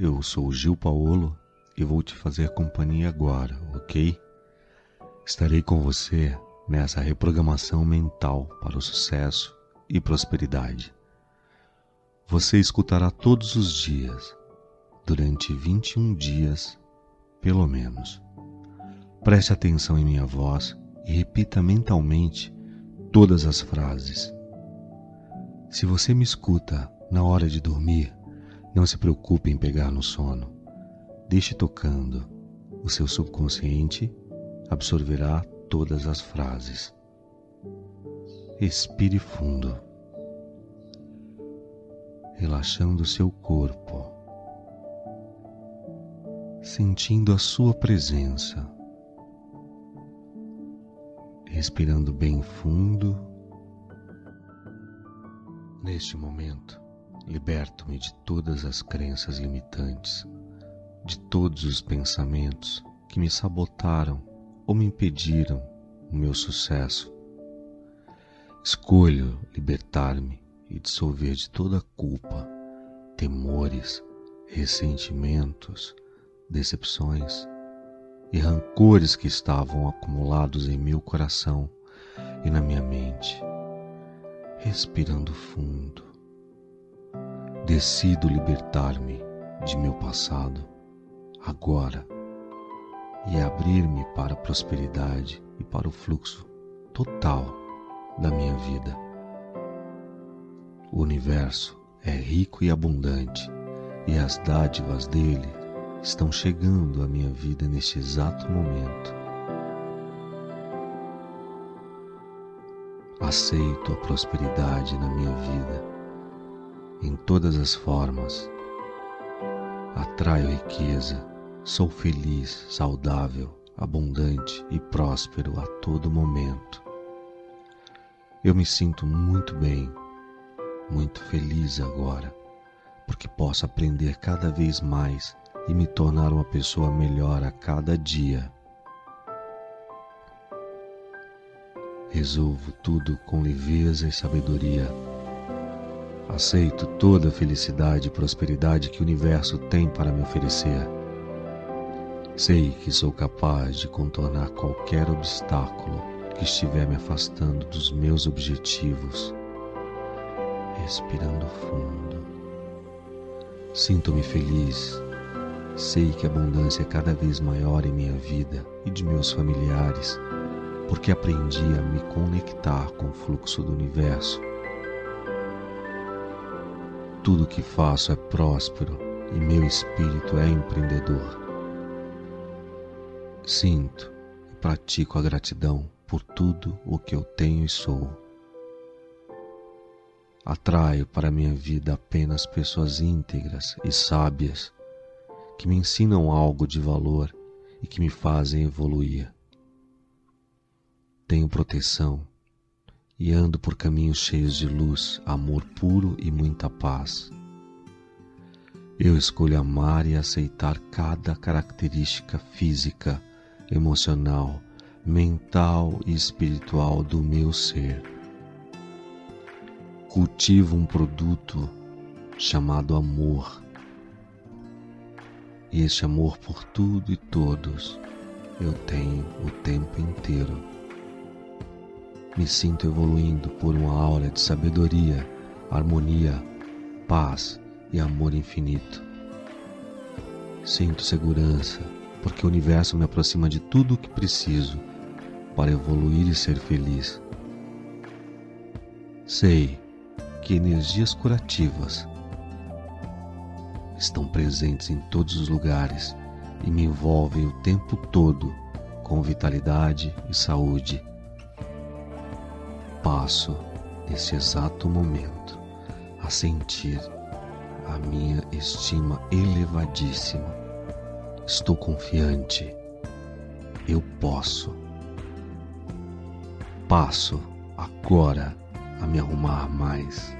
Eu sou Gil Paolo e vou te fazer companhia agora, ok? Estarei com você nessa reprogramação mental para o sucesso e prosperidade. Você escutará todos os dias, durante 21 dias, pelo menos. Preste atenção em minha voz e repita mentalmente todas as frases. Se você me escuta na hora de dormir, não se preocupe em pegar no sono. Deixe tocando. O seu subconsciente absorverá todas as frases. Respire fundo, relaxando seu corpo, sentindo a sua presença, respirando bem fundo. Neste momento, Liberto-me de todas as crenças limitantes, de todos os pensamentos que me sabotaram ou me impediram o meu sucesso. Escolho libertar-me e dissolver de toda culpa, temores, ressentimentos, decepções e rancores que estavam acumulados em meu coração e na minha mente. Respirando fundo, Decido libertar-me de meu passado agora e abrir-me para a prosperidade e para o fluxo total da minha vida. O universo é rico e abundante e as dádivas dele estão chegando à minha vida neste exato momento. Aceito a prosperidade na minha vida em todas as formas. Atraio riqueza, sou feliz, saudável, abundante e próspero a todo momento. Eu me sinto muito bem, muito feliz agora, porque posso aprender cada vez mais e me tornar uma pessoa melhor a cada dia. Resolvo tudo com leveza e sabedoria Aceito toda a felicidade e prosperidade que o universo tem para me oferecer. Sei que sou capaz de contornar qualquer obstáculo que estiver me afastando dos meus objetivos. Respirando fundo. Sinto-me feliz. Sei que a abundância é cada vez maior em minha vida e de meus familiares, porque aprendi a me conectar com o fluxo do universo tudo que faço é próspero e meu espírito é empreendedor. Sinto e pratico a gratidão por tudo o que eu tenho e sou. Atraio para minha vida apenas pessoas íntegras e sábias que me ensinam algo de valor e que me fazem evoluir. Tenho proteção e ando por caminhos cheios de luz, amor puro e muita paz. Eu escolho amar e aceitar cada característica física, emocional, mental e espiritual do meu ser. Cultivo um produto chamado amor. E este amor por tudo e todos eu tenho o tempo inteiro me sinto evoluindo por uma aura de sabedoria, harmonia, paz e amor infinito. Sinto segurança, porque o universo me aproxima de tudo o que preciso para evoluir e ser feliz. Sei que energias curativas estão presentes em todos os lugares e me envolvem o tempo todo com vitalidade e saúde passo, nesse exato momento, a sentir a minha estima elevadíssima. Estou confiante. Eu posso. Passo agora a me arrumar mais,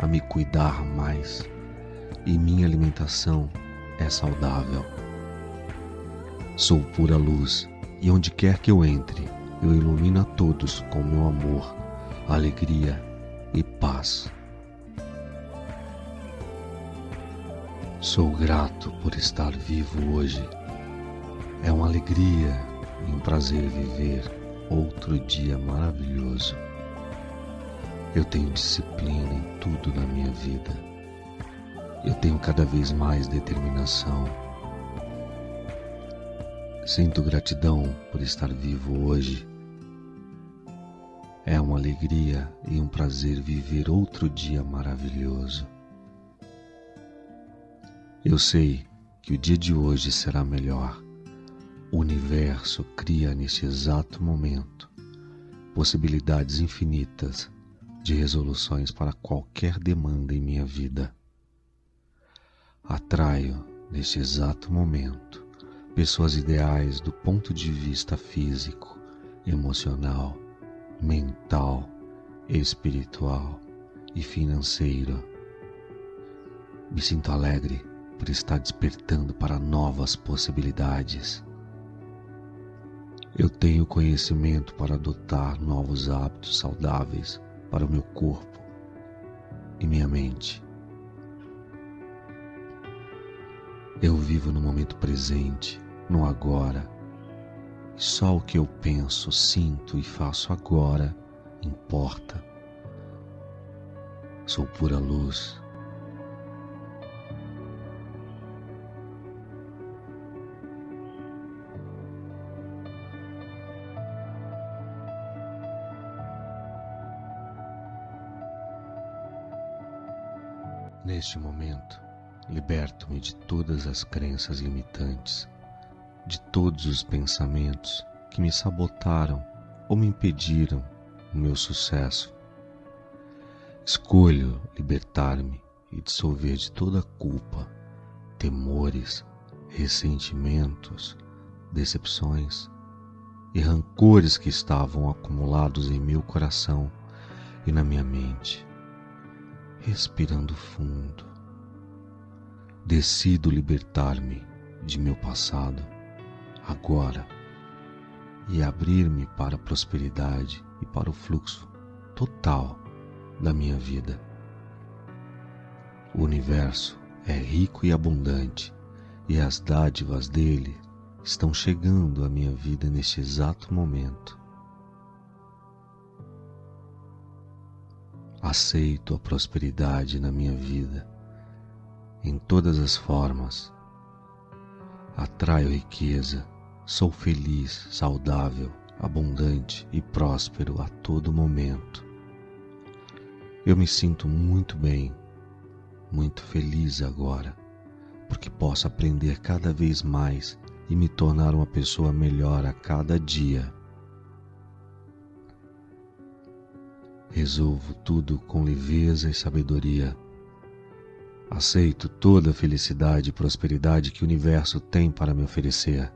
a me cuidar mais, e minha alimentação é saudável. Sou pura luz, e onde quer que eu entre, eu ilumino a todos com meu amor alegria e paz. Sou grato por estar vivo hoje. É uma alegria e um prazer viver outro dia maravilhoso. Eu tenho disciplina em tudo na minha vida. Eu tenho cada vez mais determinação. Sinto gratidão por estar vivo hoje. É uma alegria e um prazer viver outro dia maravilhoso. Eu sei que o dia de hoje será melhor. O universo cria neste exato momento possibilidades infinitas de resoluções para qualquer demanda em minha vida. Atraio, neste exato momento, pessoas ideais do ponto de vista físico, emocional, mental, espiritual e financeiro. Me sinto alegre por estar despertando para novas possibilidades. Eu tenho conhecimento para adotar novos hábitos saudáveis para o meu corpo e minha mente. Eu vivo no momento presente, no agora. Só o que eu penso, sinto e faço agora importa. Sou pura luz Neste momento, liberto-me de todas as crenças limitantes, de todos os pensamentos que me sabotaram ou me impediram o meu sucesso. Escolho libertar-me e dissolver de toda culpa, temores, ressentimentos, decepções e rancores que estavam acumulados em meu coração e na minha mente respirando fundo. Decido libertar-me de meu passado agora e abrir-me para a prosperidade e para o fluxo total da minha vida. O universo é rico e abundante e as dádivas dele estão chegando à minha vida neste exato momento. Aceito a prosperidade na minha vida, em todas as formas. Atraio riqueza, sou feliz, saudável, abundante e próspero a todo momento. Eu me sinto muito bem, muito feliz agora, porque posso aprender cada vez mais e me tornar uma pessoa melhor a cada dia. Resolvo tudo com leveza e sabedoria. Aceito toda a felicidade e prosperidade que o universo tem para me oferecer.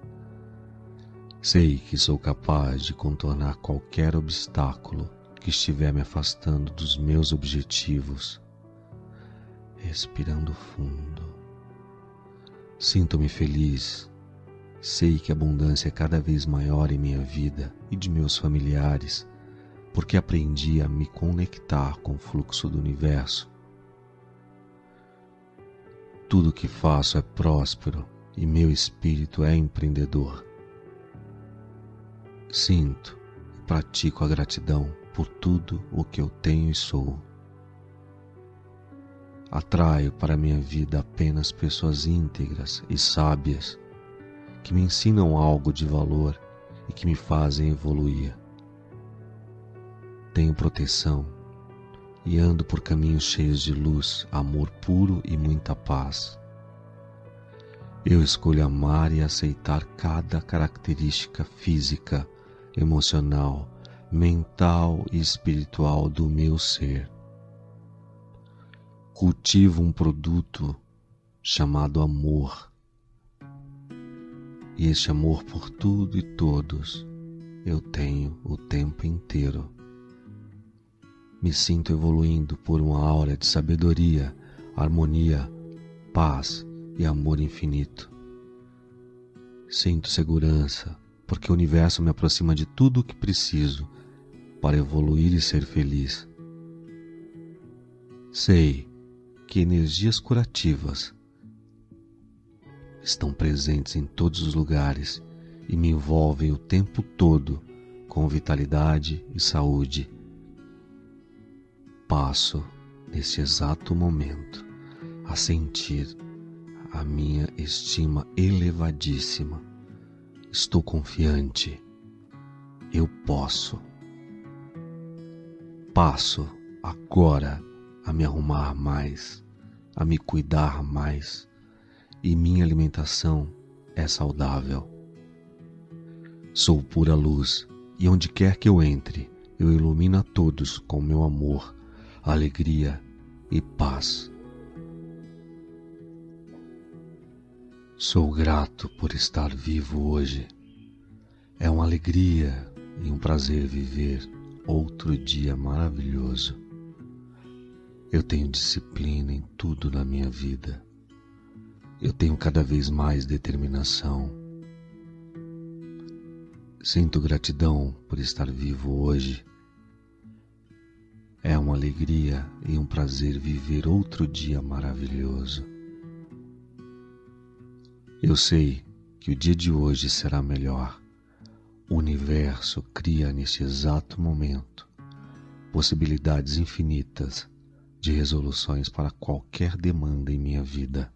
Sei que sou capaz de contornar qualquer obstáculo que estiver me afastando dos meus objetivos. Respirando fundo. Sinto-me feliz. Sei que a abundância é cada vez maior em minha vida e de meus familiares porque aprendi a me conectar com o fluxo do universo. Tudo que faço é próspero e meu espírito é empreendedor. Sinto e pratico a gratidão por tudo o que eu tenho e sou. Atraio para minha vida apenas pessoas íntegras e sábias que me ensinam algo de valor e que me fazem evoluir tenho proteção e ando por caminhos cheios de luz, amor puro e muita paz. Eu escolho amar e aceitar cada característica física, emocional, mental e espiritual do meu ser. Cultivo um produto chamado amor. E este amor por tudo e todos eu tenho o tempo inteiro me sinto evoluindo por uma aura de sabedoria, harmonia, paz e amor infinito. Sinto segurança, porque o universo me aproxima de tudo o que preciso para evoluir e ser feliz. Sei que energias curativas estão presentes em todos os lugares e me envolvem o tempo todo com vitalidade e saúde. Passo, nesse exato momento, a sentir a minha estima elevadíssima. Estou confiante. Eu posso. Passo agora a me arrumar mais, a me cuidar mais, e minha alimentação é saudável. Sou pura luz, e onde quer que eu entre, eu ilumino a todos com meu amor, alegria e paz. Sou grato por estar vivo hoje. É uma alegria e um prazer viver outro dia maravilhoso. Eu tenho disciplina em tudo na minha vida. Eu tenho cada vez mais determinação. Sinto gratidão por estar vivo hoje. É uma alegria e um prazer viver outro dia maravilhoso. Eu sei que o dia de hoje será melhor. O universo cria neste exato momento possibilidades infinitas de resoluções para qualquer demanda em minha vida.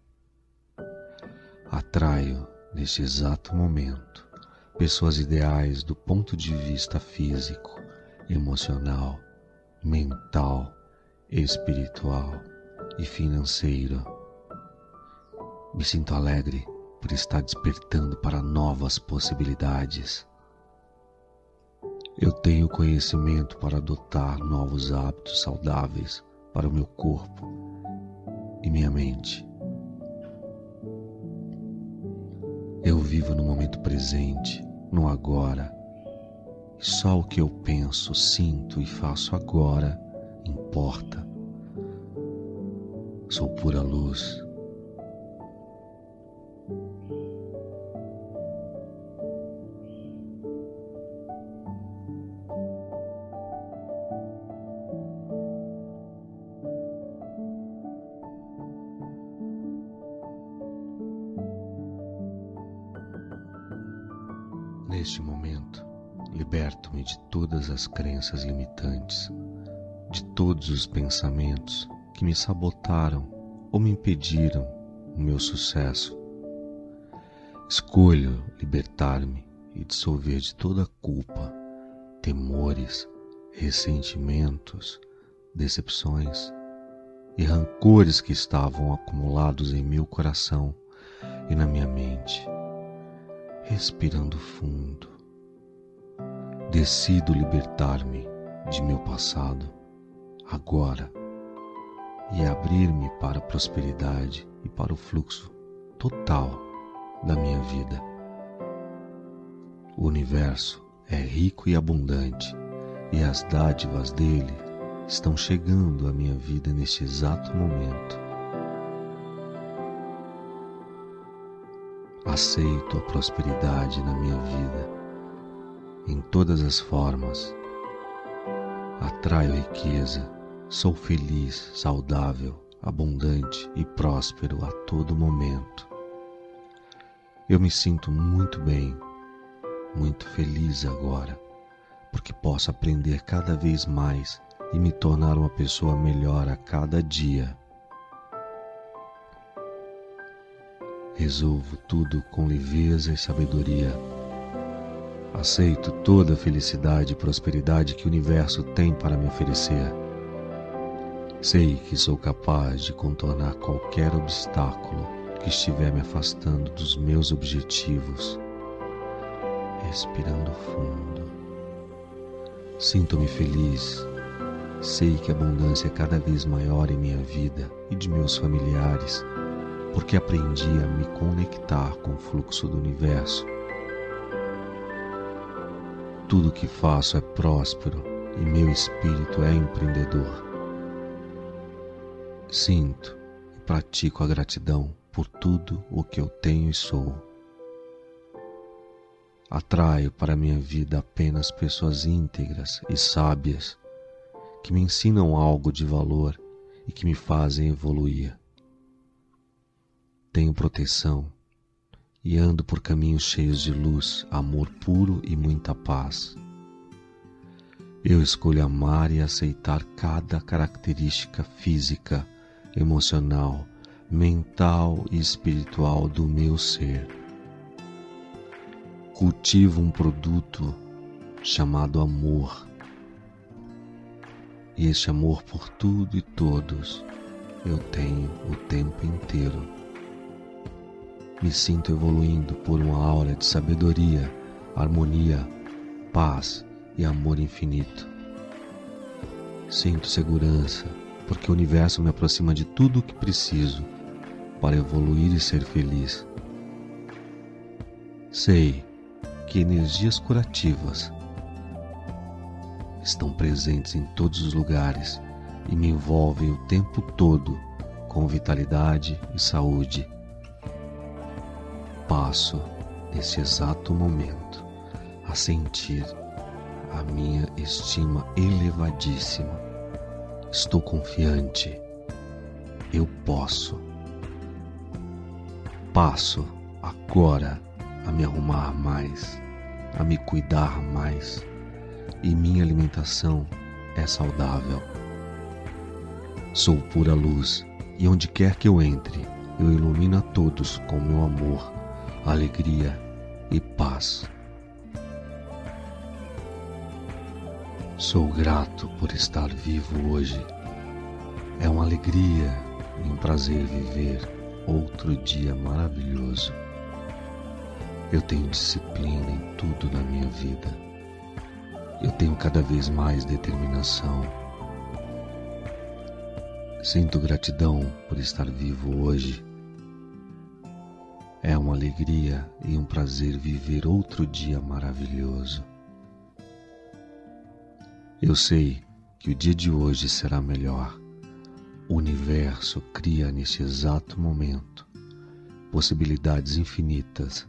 Atraio neste exato momento pessoas ideais do ponto de vista físico, emocional, mental, espiritual e financeiro. Me sinto alegre por estar despertando para novas possibilidades. Eu tenho conhecimento para adotar novos hábitos saudáveis para o meu corpo e minha mente. Eu vivo no momento presente, no agora, e só o que eu penso, sinto e faço agora importa. Sou pura luz Neste momento, liberto-me de todas as crenças limitantes, de todos os pensamentos que me sabotaram ou me impediram o meu sucesso. Escolho libertar-me e dissolver de toda culpa, temores, ressentimentos, decepções e rancores que estavam acumulados em meu coração e na minha mente respirando fundo. Decido libertar-me de meu passado agora e abrir-me para a prosperidade e para o fluxo total da minha vida. O universo é rico e abundante e as dádivas dele estão chegando à minha vida neste exato momento. Aceito a prosperidade na minha vida em todas as formas. Atraio riqueza, sou feliz, saudável, abundante e próspero a todo momento. Eu me sinto muito bem, muito feliz agora, porque posso aprender cada vez mais e me tornar uma pessoa melhor a cada dia. Resolvo tudo com leveza e sabedoria. Aceito toda a felicidade e prosperidade que o universo tem para me oferecer. Sei que sou capaz de contornar qualquer obstáculo que estiver me afastando dos meus objetivos. Respirando fundo. Sinto-me feliz. Sei que a abundância é cada vez maior em minha vida e de meus familiares porque aprendi a me conectar com o fluxo do universo. Tudo que faço é próspero e meu espírito é empreendedor. Sinto e pratico a gratidão por tudo o que eu tenho e sou. Atraio para minha vida apenas pessoas íntegras e sábias que me ensinam algo de valor e que me fazem evoluir tenho proteção e ando por caminhos cheios de luz, amor puro e muita paz. Eu escolho amar e aceitar cada característica física, emocional, mental e espiritual do meu ser. Cultivo um produto chamado amor. E este amor por tudo e todos eu tenho o tempo inteiro me sinto evoluindo por uma aura de sabedoria, harmonia, paz e amor infinito. Sinto segurança, porque o universo me aproxima de tudo o que preciso para evoluir e ser feliz. Sei que energias curativas estão presentes em todos os lugares e me envolvem o tempo todo com vitalidade e saúde passo, nesse exato momento, a sentir a minha estima elevadíssima. Estou confiante. Eu posso. Passo agora a me arrumar mais, a me cuidar mais, e minha alimentação é saudável. Sou pura luz, e onde quer que eu entre, eu ilumino a todos com meu amor alegria e paz. Sou grato por estar vivo hoje. É uma alegria e um prazer viver outro dia maravilhoso. Eu tenho disciplina em tudo na minha vida. Eu tenho cada vez mais determinação. Sinto gratidão por estar vivo hoje é uma alegria e um prazer viver outro dia maravilhoso. Eu sei que o dia de hoje será melhor. O universo cria neste exato momento possibilidades infinitas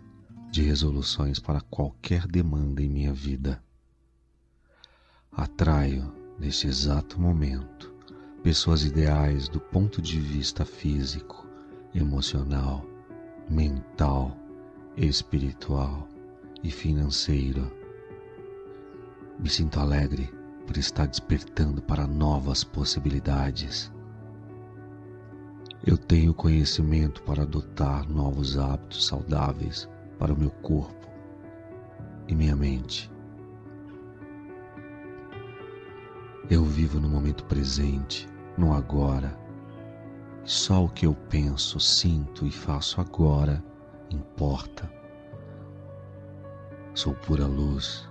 de resoluções para qualquer demanda em minha vida. Atraio, neste exato momento, pessoas ideais do ponto de vista físico, emocional, mental, espiritual e financeiro. Me sinto alegre por estar despertando para novas possibilidades. Eu tenho conhecimento para adotar novos hábitos saudáveis para o meu corpo e minha mente. Eu vivo no momento presente, no agora só o que eu penso, sinto e faço agora importa. Sou pura luz.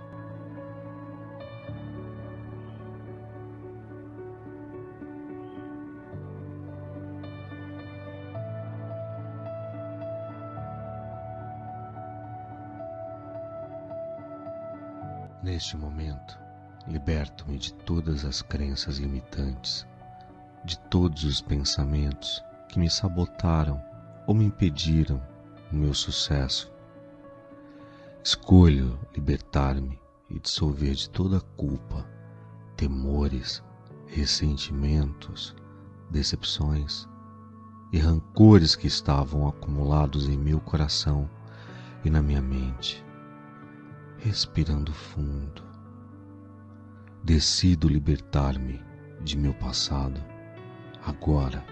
Neste momento, liberto-me de todas as crenças limitantes de todos os pensamentos que me sabotaram ou me impediram o meu sucesso. Escolho libertar-me e dissolver de toda culpa, temores, ressentimentos, decepções e rancores que estavam acumulados em meu coração e na minha mente. Respirando fundo, decido libertar-me de meu passado agora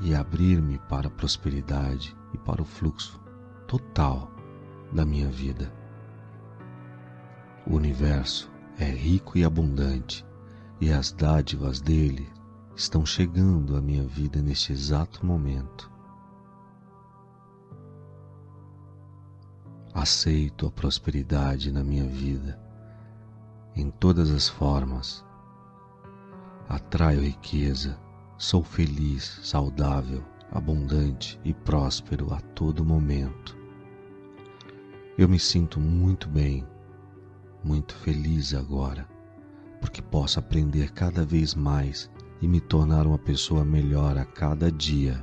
e abrir-me para a prosperidade e para o fluxo total da minha vida. O universo é rico e abundante e as dádivas dele estão chegando à minha vida neste exato momento. Aceito a prosperidade na minha vida em todas as formas. Atraio riqueza Sou feliz, saudável, abundante e próspero a todo momento. Eu me sinto muito bem, muito feliz agora, porque posso aprender cada vez mais e me tornar uma pessoa melhor a cada dia.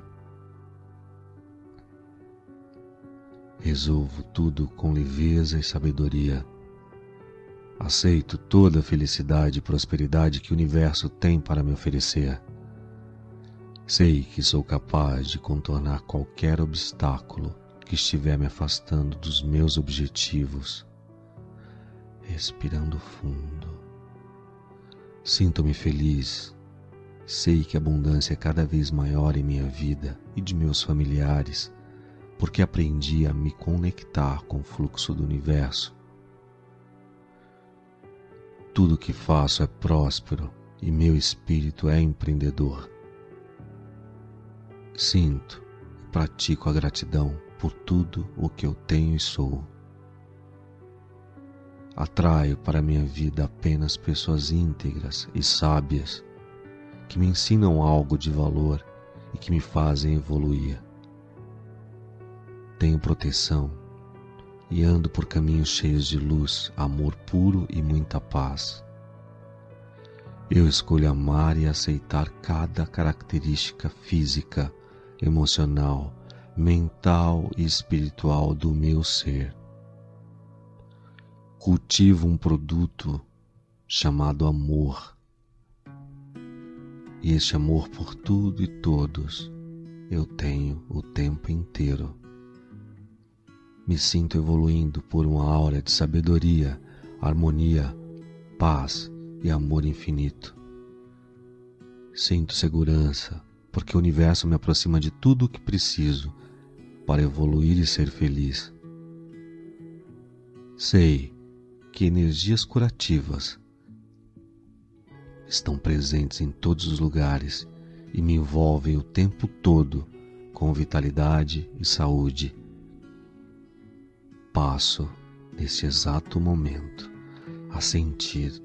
Resolvo tudo com leveza e sabedoria. Aceito toda a felicidade e prosperidade que o universo tem para me oferecer. Sei que sou capaz de contornar qualquer obstáculo que estiver me afastando dos meus objetivos. Respirando fundo. Sinto-me feliz. Sei que a abundância é cada vez maior em minha vida e de meus familiares, porque aprendi a me conectar com o fluxo do universo. Tudo que faço é próspero e meu espírito é empreendedor. Sinto e pratico a gratidão por tudo o que eu tenho e sou. Atraio para minha vida apenas pessoas íntegras e sábias que me ensinam algo de valor e que me fazem evoluir. Tenho proteção e ando por caminhos cheios de luz, amor puro e muita paz. Eu escolho amar e aceitar cada característica física emocional, mental e espiritual do meu ser. Cultivo um produto chamado amor. E este amor por tudo e todos eu tenho o tempo inteiro. Me sinto evoluindo por uma aura de sabedoria, harmonia, paz e amor infinito. Sinto segurança, porque o universo me aproxima de tudo o que preciso para evoluir e ser feliz. Sei que energias curativas estão presentes em todos os lugares e me envolvem o tempo todo com vitalidade e saúde. Passo, neste exato momento, a sentir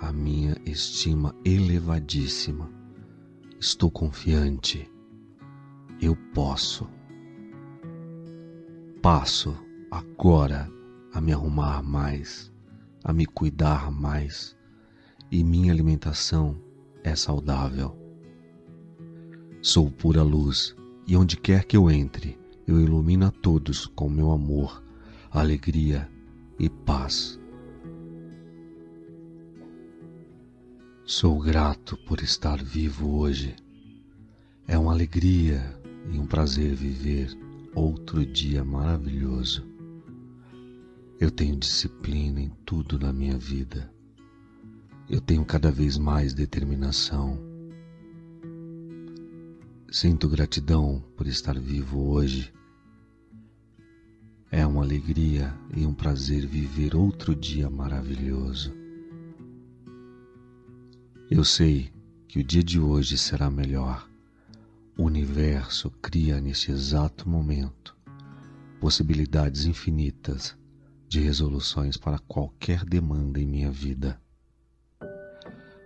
a minha estima elevadíssima Estou confiante. Eu posso. Passo agora a me arrumar mais, a me cuidar mais, e minha alimentação é saudável. Sou pura luz, e onde quer que eu entre, eu ilumino a todos com meu amor, alegria e paz. Sou grato por estar vivo hoje. É uma alegria e um prazer viver outro dia maravilhoso. Eu tenho disciplina em tudo na minha vida. Eu tenho cada vez mais determinação. Sinto gratidão por estar vivo hoje. É uma alegria e um prazer viver outro dia maravilhoso. Eu sei que o dia de hoje será melhor. O universo cria nesse exato momento possibilidades infinitas de resoluções para qualquer demanda em minha vida.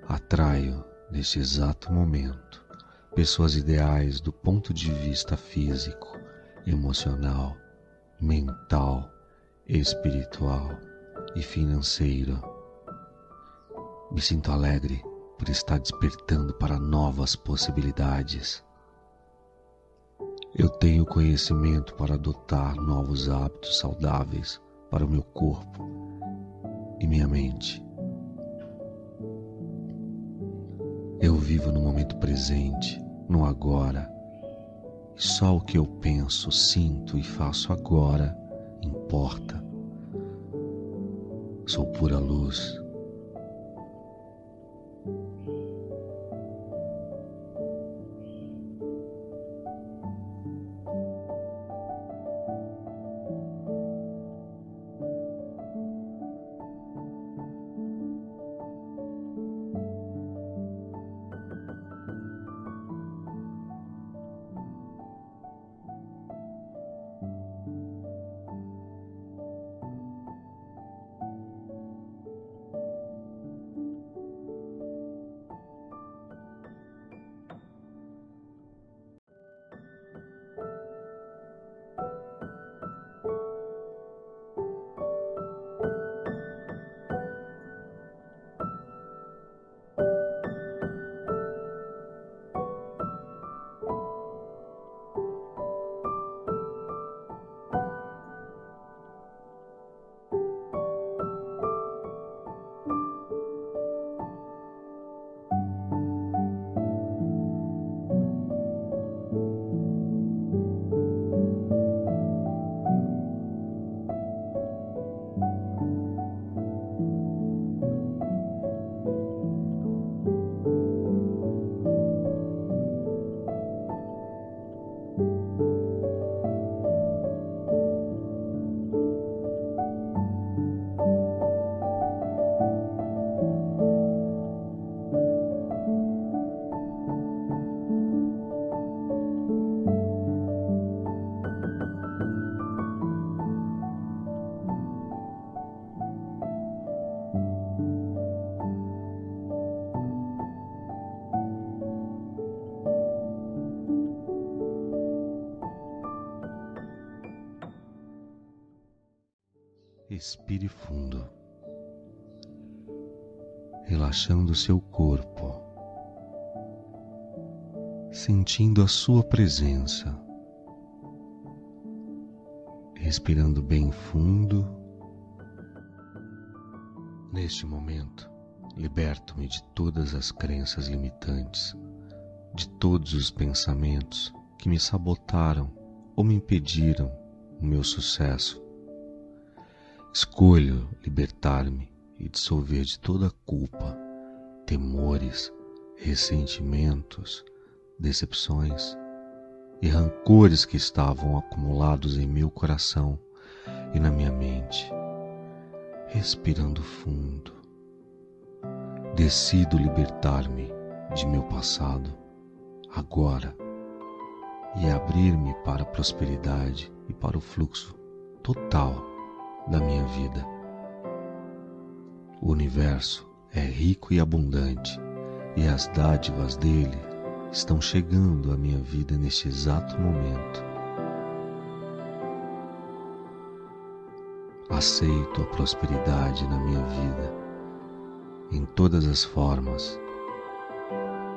Atraio nesse exato momento pessoas ideais do ponto de vista físico, emocional, mental, espiritual e financeiro. Me sinto alegre por estar despertando para novas possibilidades. Eu tenho conhecimento para adotar novos hábitos saudáveis para o meu corpo e minha mente. Eu vivo no momento presente, no agora, e só o que eu penso, sinto e faço agora importa. Sou pura luz Respire fundo, relaxando seu corpo, sentindo a sua presença, respirando bem fundo. Neste momento, liberto-me de todas as crenças limitantes, de todos os pensamentos que me sabotaram ou me impediram o meu sucesso. Escolho libertar-me e dissolver de toda culpa, temores, ressentimentos, decepções e rancores que estavam acumulados em meu coração e na minha mente. Respirando fundo, decido libertar-me de meu passado agora e abrir-me para a prosperidade e para o fluxo total da minha vida. O universo é rico e abundante e as dádivas dele estão chegando à minha vida neste exato momento. Aceito a prosperidade na minha vida em todas as formas.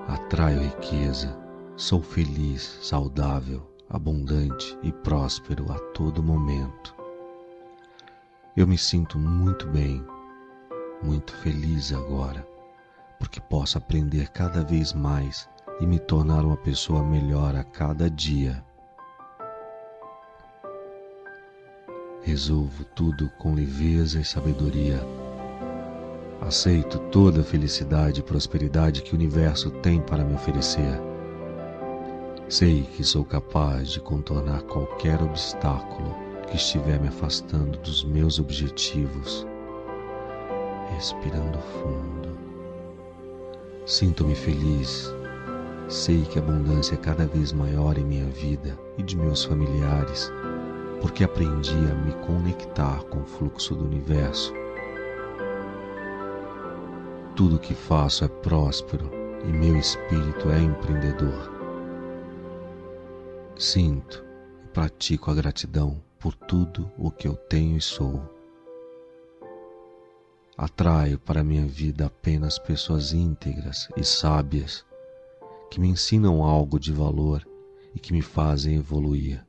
Atraio riqueza, sou feliz, saudável, abundante e próspero a todo momento. Eu me sinto muito bem, muito feliz agora, porque posso aprender cada vez mais e me tornar uma pessoa melhor a cada dia. Resolvo tudo com leveza e sabedoria. Aceito toda a felicidade e prosperidade que o universo tem para me oferecer. Sei que sou capaz de contornar qualquer obstáculo que estiver me afastando dos meus objetivos. Respirando fundo. Sinto-me feliz. Sei que a abundância é cada vez maior em minha vida e de meus familiares, porque aprendi a me conectar com o fluxo do universo. Tudo que faço é próspero e meu espírito é empreendedor. Sinto e pratico a gratidão por tudo o que eu tenho e sou. Atraio para minha vida apenas pessoas íntegras e sábias que me ensinam algo de valor e que me fazem evoluir.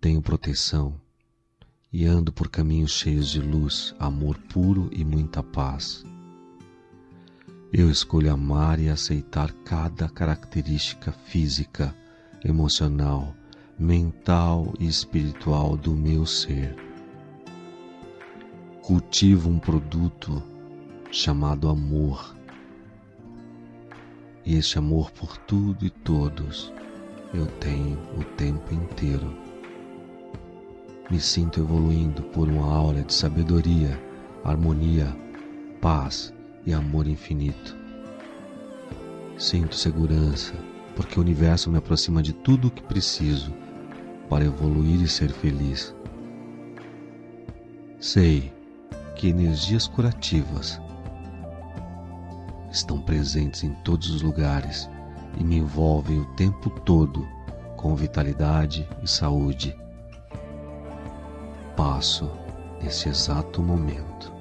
Tenho proteção e ando por caminhos cheios de luz, amor puro e muita paz. Eu escolho amar e aceitar cada característica física, emocional mental e espiritual do meu ser. Cultivo um produto chamado amor. E este amor por tudo e todos eu tenho o tempo inteiro. Me sinto evoluindo por uma aura de sabedoria, harmonia, paz e amor infinito. Sinto segurança, porque o universo me aproxima de tudo o que preciso para evoluir e ser feliz. Sei que energias curativas estão presentes em todos os lugares e me envolvem o tempo todo com vitalidade e saúde. Passo, nesse exato momento,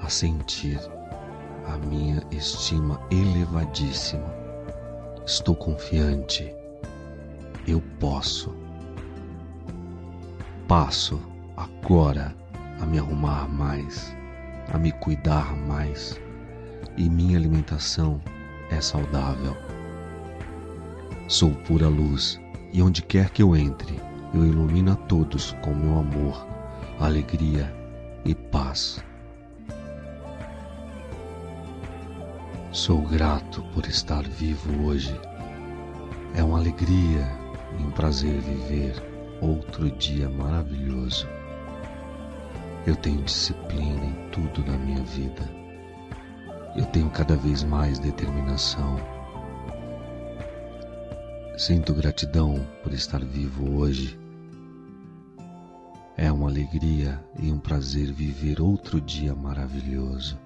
a sentir a minha estima elevadíssima. Estou confiante. Eu posso passo agora a me arrumar mais, a me cuidar mais, e minha alimentação é saudável. Sou pura luz, e onde quer que eu entre, eu ilumino a todos com meu amor, alegria e paz. Sou grato por estar vivo hoje. É uma alegria e um prazer viver outro dia maravilhoso. Eu tenho disciplina em tudo na minha vida. Eu tenho cada vez mais determinação. Sinto gratidão por estar vivo hoje. É uma alegria e um prazer viver outro dia maravilhoso.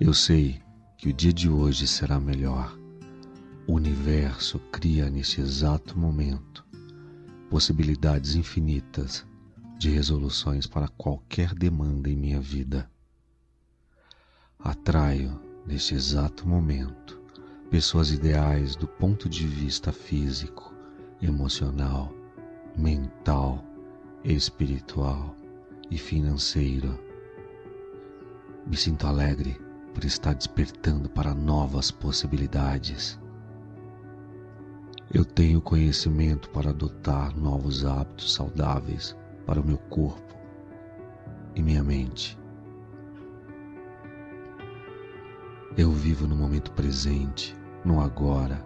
Eu sei que o dia de hoje será melhor o universo cria nesse exato momento possibilidades infinitas de resoluções para qualquer demanda em minha vida. Atraio, neste exato momento, pessoas ideais do ponto de vista físico, emocional, mental, espiritual e financeiro. Me sinto alegre por estar despertando para novas possibilidades. Eu tenho conhecimento para adotar novos hábitos saudáveis para o meu corpo e minha mente. Eu vivo no momento presente, no agora.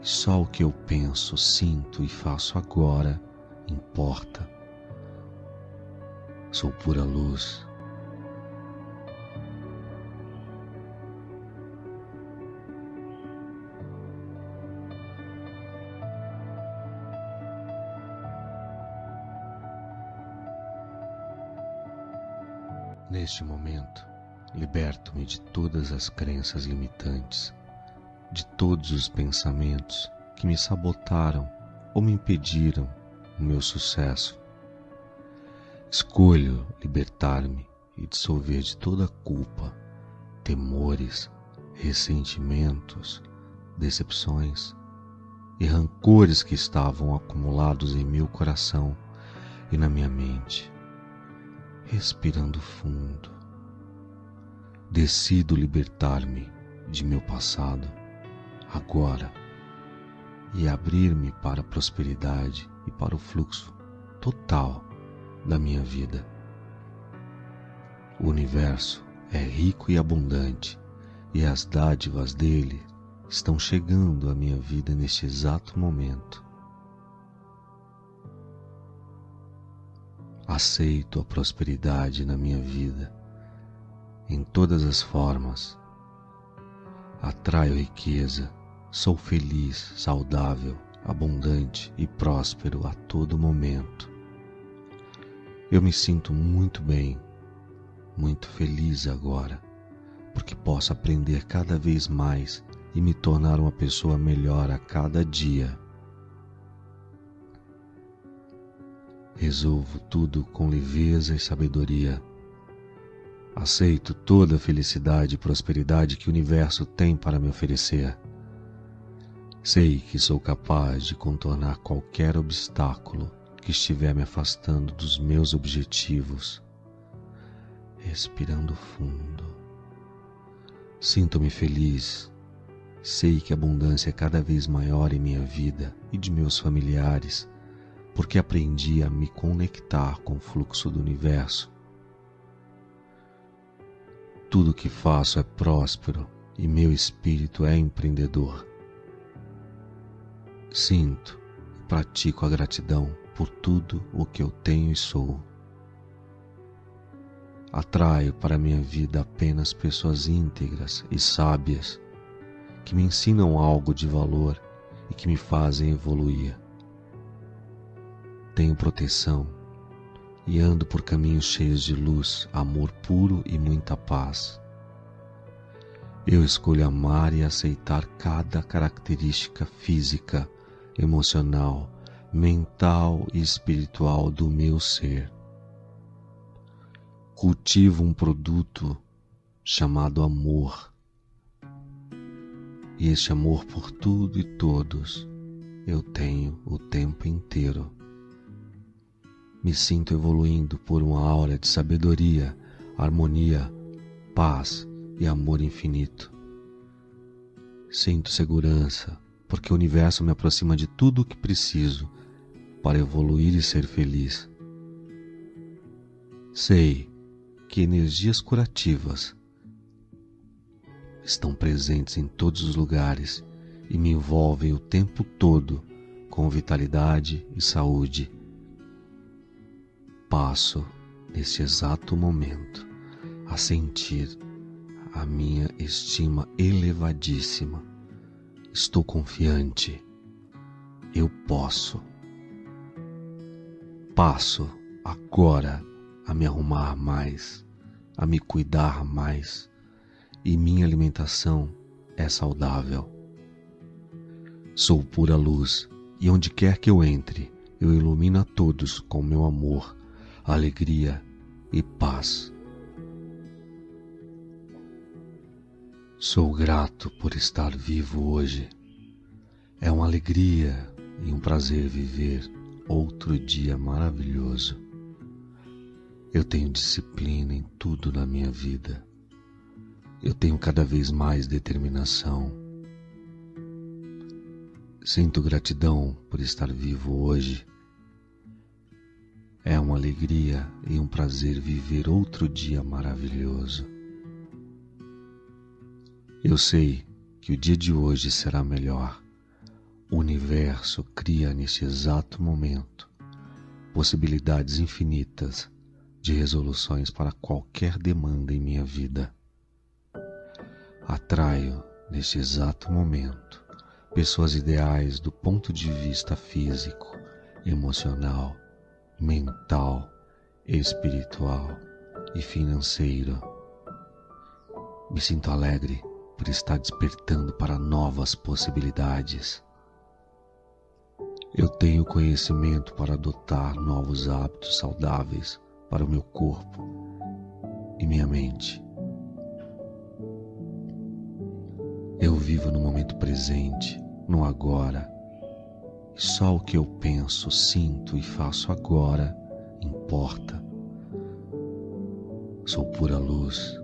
Só o que eu penso, sinto e faço agora importa. Sou pura luz Neste momento, liberto-me de todas as crenças limitantes, de todos os pensamentos que me sabotaram ou me impediram o meu sucesso. Escolho libertar-me e dissolver de toda culpa, temores, ressentimentos, decepções e rancores que estavam acumulados em meu coração e na minha mente respirando fundo. Decido libertar-me de meu passado agora e abrir-me para a prosperidade e para o fluxo total da minha vida. O universo é rico e abundante e as dádivas dele estão chegando à minha vida neste exato momento. Aceito a prosperidade na minha vida, em todas as formas. Atraio riqueza, sou feliz, saudável, abundante e próspero a todo momento. Eu me sinto muito bem, muito feliz agora, porque posso aprender cada vez mais e me tornar uma pessoa melhor a cada dia. Resolvo tudo com leveza e sabedoria. Aceito toda a felicidade e prosperidade que o universo tem para me oferecer. Sei que sou capaz de contornar qualquer obstáculo que estiver me afastando dos meus objetivos. Respirando fundo. Sinto-me feliz. Sei que a abundância é cada vez maior em minha vida e de meus familiares porque aprendi a me conectar com o fluxo do universo. Tudo que faço é próspero e meu espírito é empreendedor. Sinto e pratico a gratidão por tudo o que eu tenho e sou. Atraio para minha vida apenas pessoas íntegras e sábias que me ensinam algo de valor e que me fazem evoluir tenho proteção e ando por caminhos cheios de luz, amor puro e muita paz. Eu escolho amar e aceitar cada característica física, emocional, mental e espiritual do meu ser. Cultivo um produto chamado amor. E este amor por tudo e todos eu tenho o tempo inteiro me sinto evoluindo por uma aura de sabedoria, harmonia, paz e amor infinito. Sinto segurança, porque o universo me aproxima de tudo o que preciso para evoluir e ser feliz. Sei que energias curativas estão presentes em todos os lugares e me envolvem o tempo todo com vitalidade e saúde passo nesse exato momento a sentir a minha estima elevadíssima. Estou confiante. Eu posso. Passo agora a me arrumar mais, a me cuidar mais, e minha alimentação é saudável. Sou pura luz, e onde quer que eu entre, eu ilumino a todos com meu amor alegria e paz. Sou grato por estar vivo hoje. É uma alegria e um prazer viver outro dia maravilhoso. Eu tenho disciplina em tudo na minha vida. Eu tenho cada vez mais determinação. Sinto gratidão por estar vivo hoje. É uma alegria e um prazer viver outro dia maravilhoso. Eu sei que o dia de hoje será melhor. O universo cria neste exato momento possibilidades infinitas de resoluções para qualquer demanda em minha vida. Atraio, neste exato momento, pessoas ideais do ponto de vista físico, emocional, mental, espiritual e financeiro. Me sinto alegre por estar despertando para novas possibilidades. Eu tenho conhecimento para adotar novos hábitos saudáveis para o meu corpo e minha mente. Eu vivo no momento presente, no agora. Só o que eu penso, sinto e faço agora importa. Sou pura luz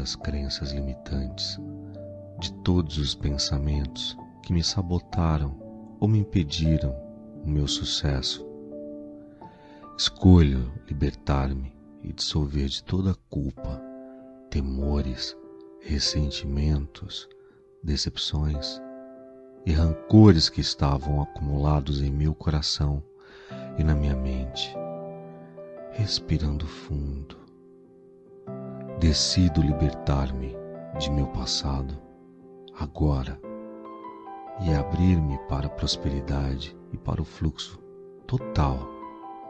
as crenças limitantes, de todos os pensamentos que me sabotaram ou me impediram o meu sucesso. Escolho libertar-me e dissolver de toda culpa, temores, ressentimentos, decepções e rancores que estavam acumulados em meu coração e na minha mente respirando fundo. Decido libertar-me de meu passado agora e abrir-me para a prosperidade e para o fluxo total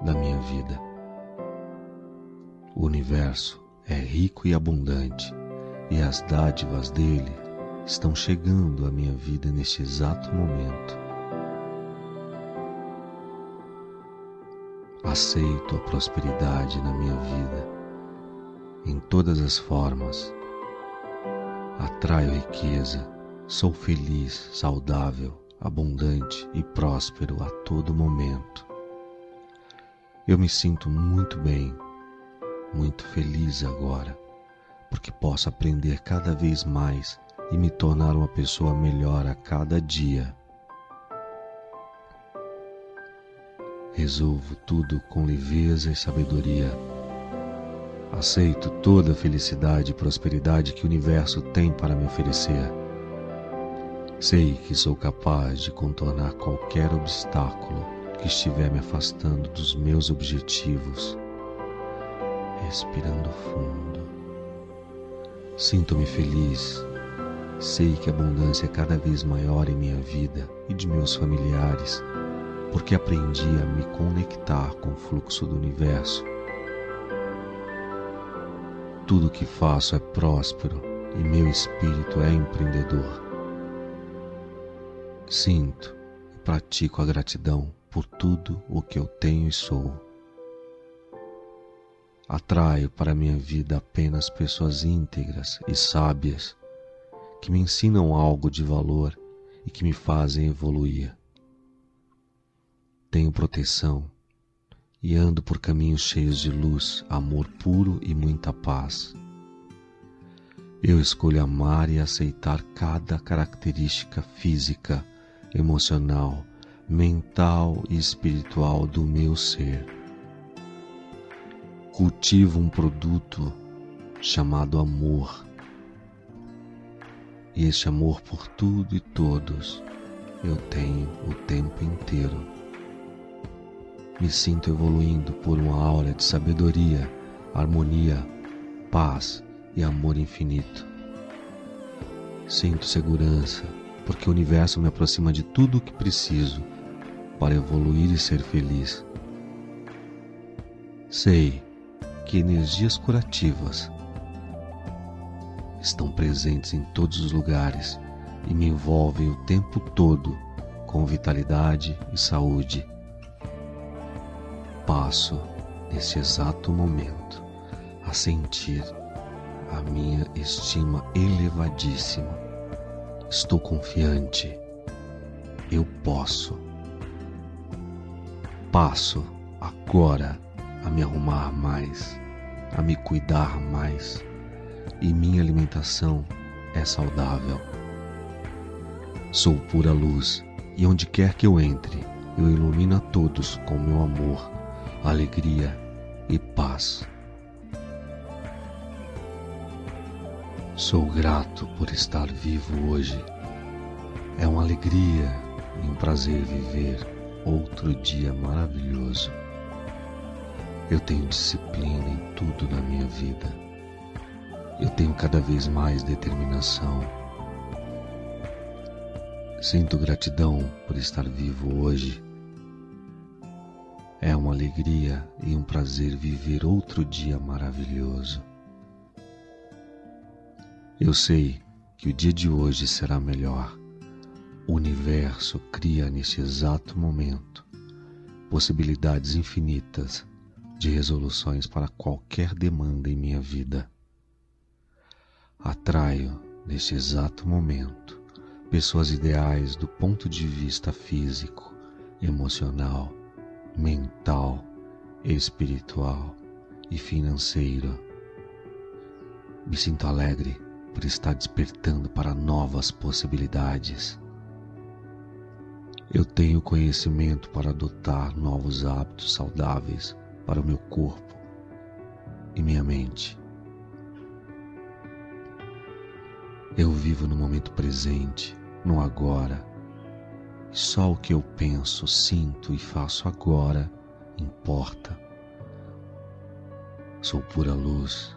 da minha vida. O universo é rico e abundante e as dádivas dele estão chegando à minha vida neste exato momento. Aceito a prosperidade na minha vida em todas as formas. Atraio riqueza, sou feliz, saudável, abundante e próspero a todo momento. Eu me sinto muito bem, muito feliz agora, porque posso aprender cada vez mais e me tornar uma pessoa melhor a cada dia. Resolvo tudo com leveza e sabedoria. Aceito toda a felicidade e prosperidade que o universo tem para me oferecer. Sei que sou capaz de contornar qualquer obstáculo que estiver me afastando dos meus objetivos. Respirando fundo. Sinto-me feliz. Sei que a abundância é cada vez maior em minha vida e de meus familiares porque aprendi a me conectar com o fluxo do universo. Tudo o que faço é próspero e meu espírito é empreendedor. Sinto e pratico a gratidão por tudo o que eu tenho e sou. Atraio para minha vida apenas pessoas íntegras e sábias que me ensinam algo de valor e que me fazem evoluir tenho proteção e ando por caminhos cheios de luz, amor puro e muita paz. Eu escolho amar e aceitar cada característica física, emocional, mental e espiritual do meu ser. Cultivo um produto chamado amor. E este amor por tudo e todos eu tenho o tempo inteiro me sinto evoluindo por uma aura de sabedoria, harmonia, paz e amor infinito. Sinto segurança porque o universo me aproxima de tudo o que preciso para evoluir e ser feliz. Sei que energias curativas estão presentes em todos os lugares e me envolvem o tempo todo com vitalidade e saúde. Passo, nesse exato momento, a sentir a minha estima elevadíssima. Estou confiante. Eu posso. Passo agora a me arrumar mais, a me cuidar mais, e minha alimentação é saudável. Sou pura luz, e onde quer que eu entre, eu ilumino a todos com meu amor, alegria e paz. Sou grato por estar vivo hoje. É uma alegria e um prazer viver outro dia maravilhoso. Eu tenho disciplina em tudo na minha vida. Eu tenho cada vez mais determinação. Sinto gratidão por estar vivo hoje. É uma alegria e um prazer viver outro dia maravilhoso. Eu sei que o dia de hoje será melhor. O universo cria nesse exato momento possibilidades infinitas de resoluções para qualquer demanda em minha vida. Atraio, neste exato momento, pessoas ideais do ponto de vista físico, emocional, mental, espiritual e financeiro. Me sinto alegre por estar despertando para novas possibilidades. Eu tenho conhecimento para adotar novos hábitos saudáveis para o meu corpo e minha mente. Eu vivo no momento presente, no agora. Só o que eu penso, sinto e faço agora importa. Sou pura luz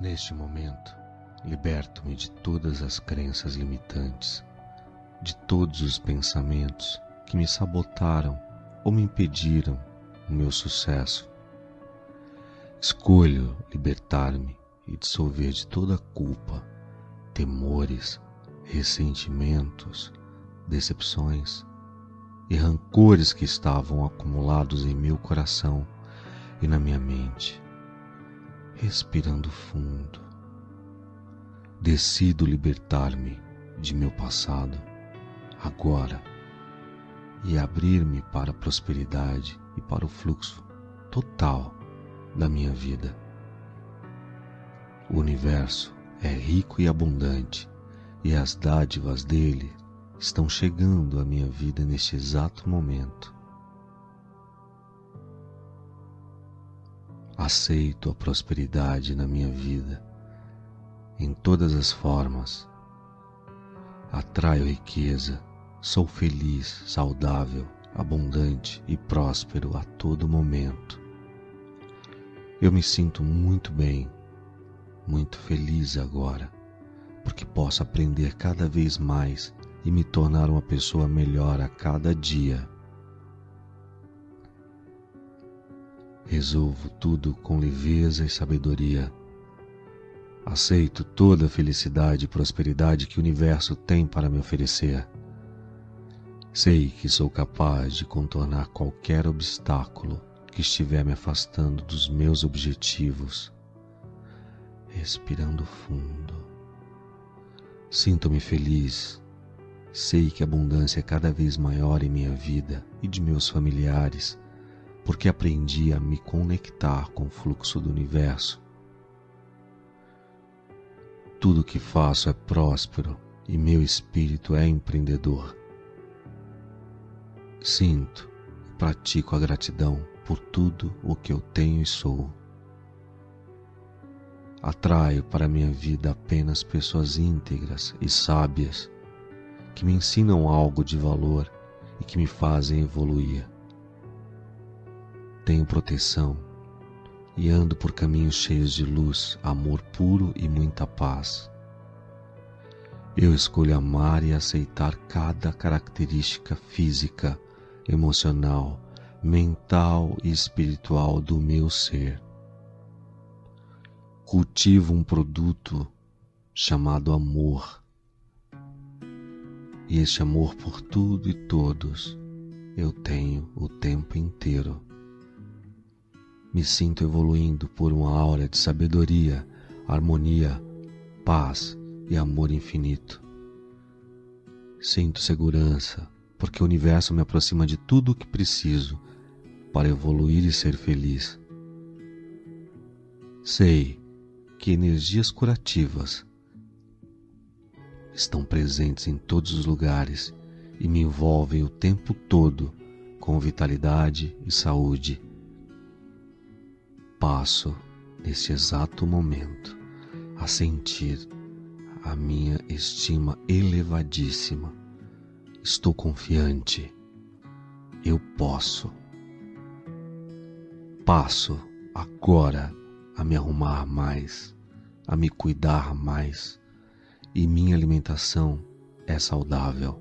Neste momento, liberto-me de todas as crenças limitantes, de todos os pensamentos que me sabotaram ou me impediram o meu sucesso. Escolho libertar-me e dissolver de toda culpa, temores, ressentimentos, decepções e rancores que estavam acumulados em meu coração e na minha mente respirando fundo. Decido libertar-me de meu passado agora e abrir-me para a prosperidade e para o fluxo total da minha vida. O universo é rico e abundante e as dádivas dele estão chegando à minha vida neste exato momento. Aceito a prosperidade na minha vida, em todas as formas. Atraio riqueza, sou feliz, saudável, abundante e próspero a todo momento. Eu me sinto muito bem, muito feliz agora, porque posso aprender cada vez mais e me tornar uma pessoa melhor a cada dia. Resolvo tudo com leveza e sabedoria. Aceito toda a felicidade e prosperidade que o universo tem para me oferecer. Sei que sou capaz de contornar qualquer obstáculo que estiver me afastando dos meus objetivos. Respirando fundo. Sinto-me feliz. Sei que a abundância é cada vez maior em minha vida e de meus familiares porque aprendi a me conectar com o fluxo do universo. Tudo que faço é próspero e meu espírito é empreendedor. Sinto e pratico a gratidão por tudo o que eu tenho e sou. Atraio para minha vida apenas pessoas íntegras e sábias que me ensinam algo de valor e que me fazem evoluir. Tenho proteção e ando por caminhos cheios de luz, amor puro e muita paz. Eu escolho amar e aceitar cada característica física, emocional, mental e espiritual do meu ser. Cultivo um produto chamado amor. E este amor por tudo e todos eu tenho o tempo inteiro. Me sinto evoluindo por uma aura de sabedoria, harmonia, paz e amor infinito. Sinto segurança, porque o universo me aproxima de tudo o que preciso para evoluir e ser feliz. Sei que energias curativas estão presentes em todos os lugares e me envolvem o tempo todo com vitalidade e saúde. Passo, nesse exato momento, a sentir a minha estima elevadíssima. Estou confiante. Eu posso. Passo agora a me arrumar mais, a me cuidar mais, e minha alimentação é saudável.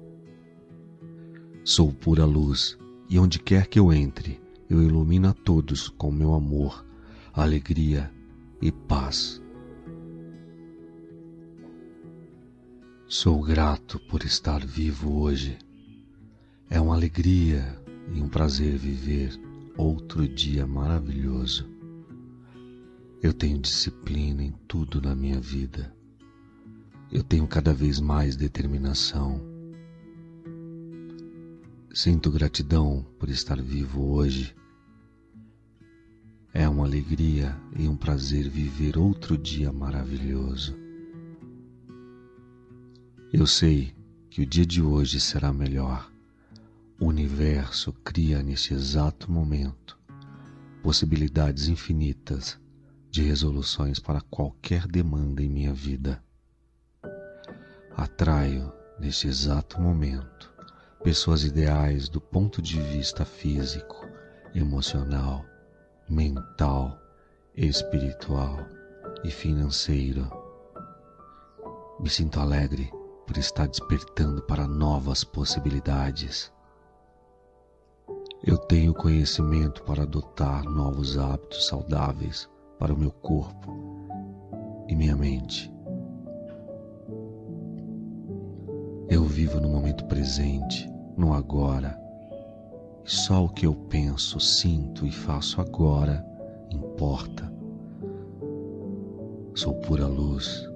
Sou pura luz, e onde quer que eu entre, eu ilumino a todos com meu amor, alegria e paz. Sou grato por estar vivo hoje. É uma alegria e um prazer viver outro dia maravilhoso. Eu tenho disciplina em tudo na minha vida. Eu tenho cada vez mais determinação. Sinto gratidão por estar vivo hoje. É uma alegria e um prazer viver outro dia maravilhoso. Eu sei que o dia de hoje será melhor. O universo cria nesse exato momento possibilidades infinitas de resoluções para qualquer demanda em minha vida. Atraio, neste exato momento, pessoas ideais do ponto de vista físico, emocional, mental, espiritual e financeiro. Me sinto alegre estar despertando para novas possibilidades. Eu tenho conhecimento para adotar novos hábitos saudáveis para o meu corpo e minha mente. Eu vivo no momento presente, no agora, e só o que eu penso, sinto e faço agora importa. Sou pura luz